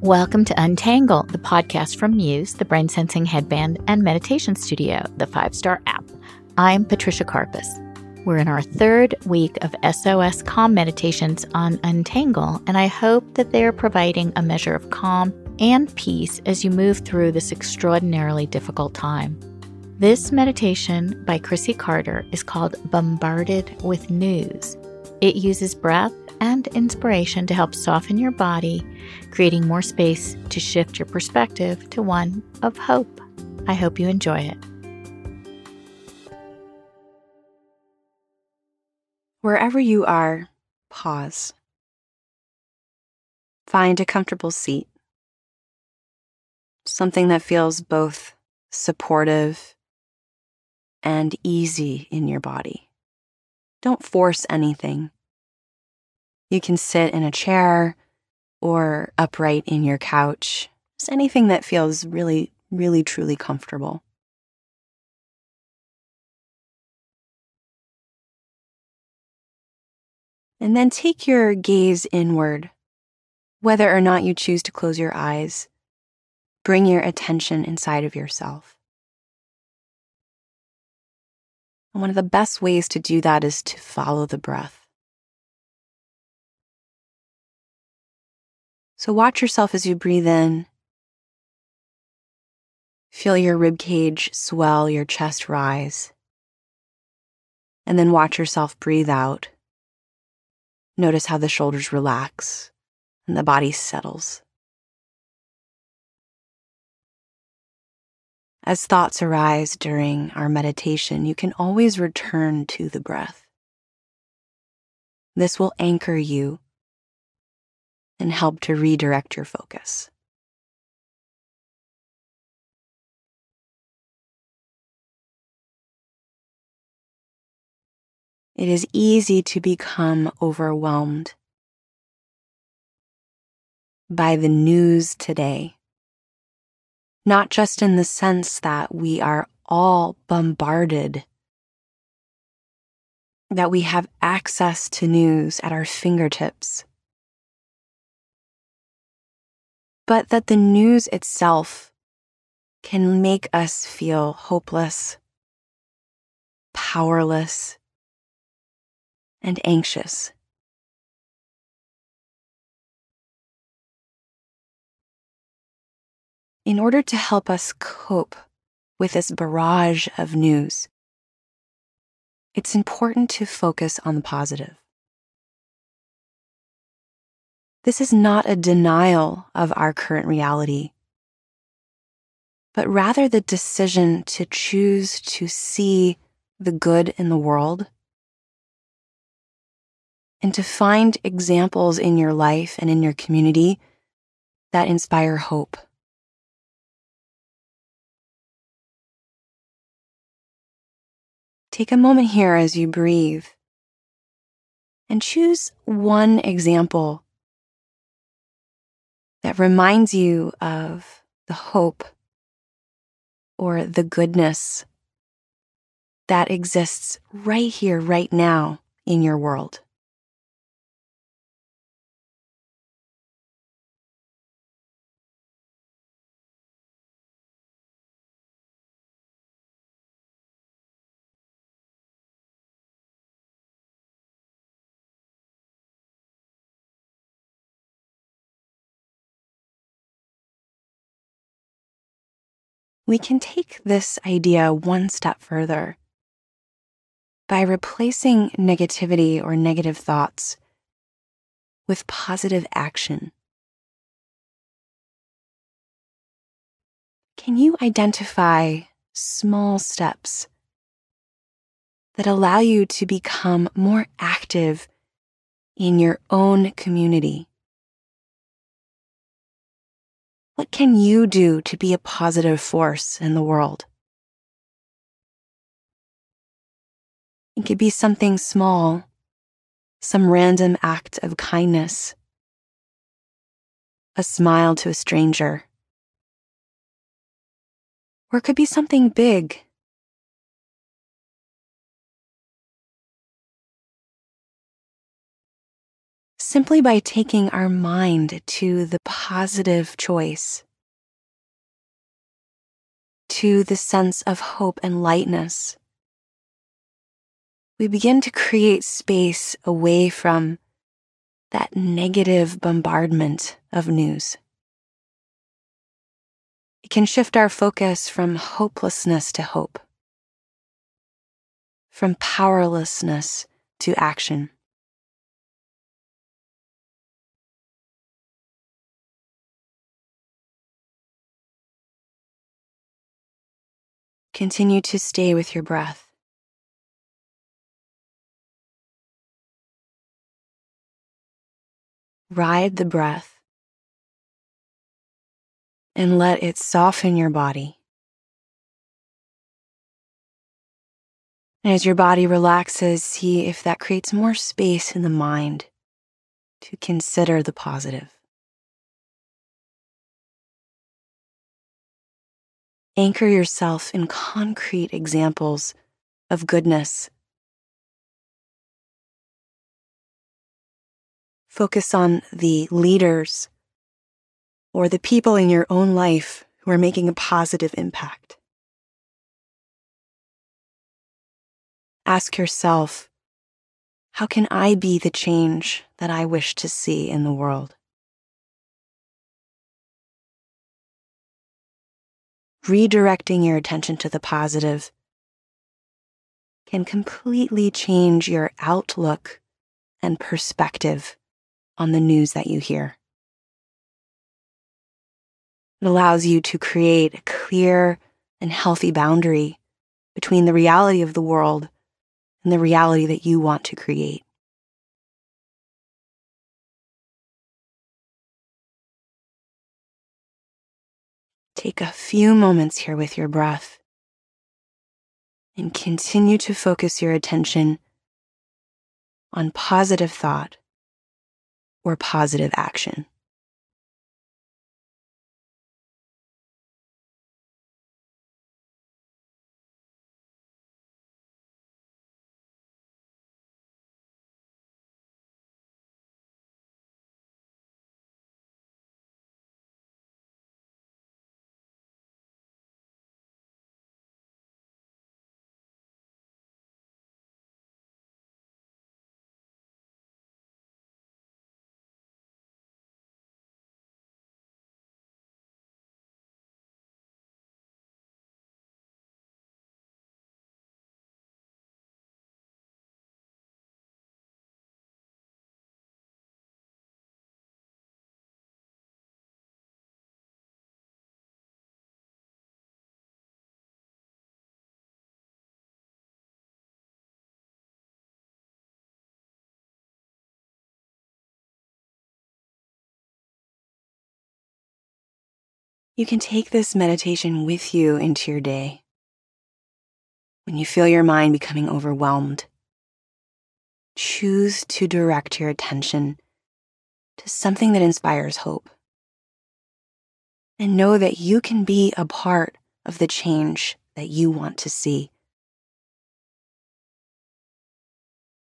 Welcome to Untangle, the podcast from Muse, the brain sensing headband and meditation studio, the five star app. I'm Patricia Karpas. We're in our third week of SOS Calm meditations on Untangle, and I hope that they're providing a measure of calm and peace as you move through this extraordinarily difficult time. This meditation by Chrissy Carter is called Bombarded with News. It uses breath and inspiration to help soften your body, creating more space to shift your perspective to one of hope. I hope you enjoy it. Wherever you are, pause. Find a comfortable seat, something that feels both supportive and easy in your body. Don't force anything. You can sit in a chair or upright in your couch, just anything that feels really, really, truly comfortable. And then take your gaze inward. Whether or not you choose to close your eyes, bring your attention inside of yourself. And one of the best ways to do that is to follow the breath. So watch yourself as you breathe in. Feel your rib cage swell, your chest rise. And then watch yourself breathe out. Notice how the shoulders relax and the body settles. As thoughts arise during our meditation, you can always return to the breath. This will anchor you and help to redirect your focus. It is easy to become overwhelmed by the news today. Not just in the sense that we are all bombarded, that we have access to news at our fingertips but that the news itself can make us feel hopeless, powerless, and anxious. In order to help us cope with this barrage of news, it's important to focus on the positive. This is not a denial of our current reality, but rather the decision to choose to see the good in the world and to find examples in your life and in your community that inspire hope. Take a moment here as you breathe and choose one example that reminds you of the hope or the goodness that exists right here, right now in your world. We can take this idea one step further by replacing negativity or negative thoughts with positive action. Can you identify small steps that allow you to become more active in your own community? What can you do to be a positive force in the world? It could be something small, some random act of kindness, a smile to a stranger. Or it could be something big. Simply by taking our mind to the positive choice, to the sense of hope and lightness. We begin to create space away from that negative bombardment of news. It can shift our focus from hopelessness to hope, from powerlessness to action. Continue to stay with your breath. Ride the breath and let it soften your body. As your body relaxes, see if that creates more space in the mind to consider the positive. Anchor yourself in concrete examples of goodness Focus on the leaders or the people in your own life who are making a positive impact. Ask yourself, how can I be the change that I wish to see in the world? Redirecting your attention to the positive can completely change your outlook and perspective on the news that you hear. It allows you to create a clear and healthy boundary between the reality of the world and the reality that you want to create. Take a few moments here with your breath and continue to focus your attention on positive thought or positive action. You can take this meditation with you into your day. When you feel your mind becoming overwhelmed, choose to direct your attention to something that inspires hope. And know that you can be a part of the change that you want to see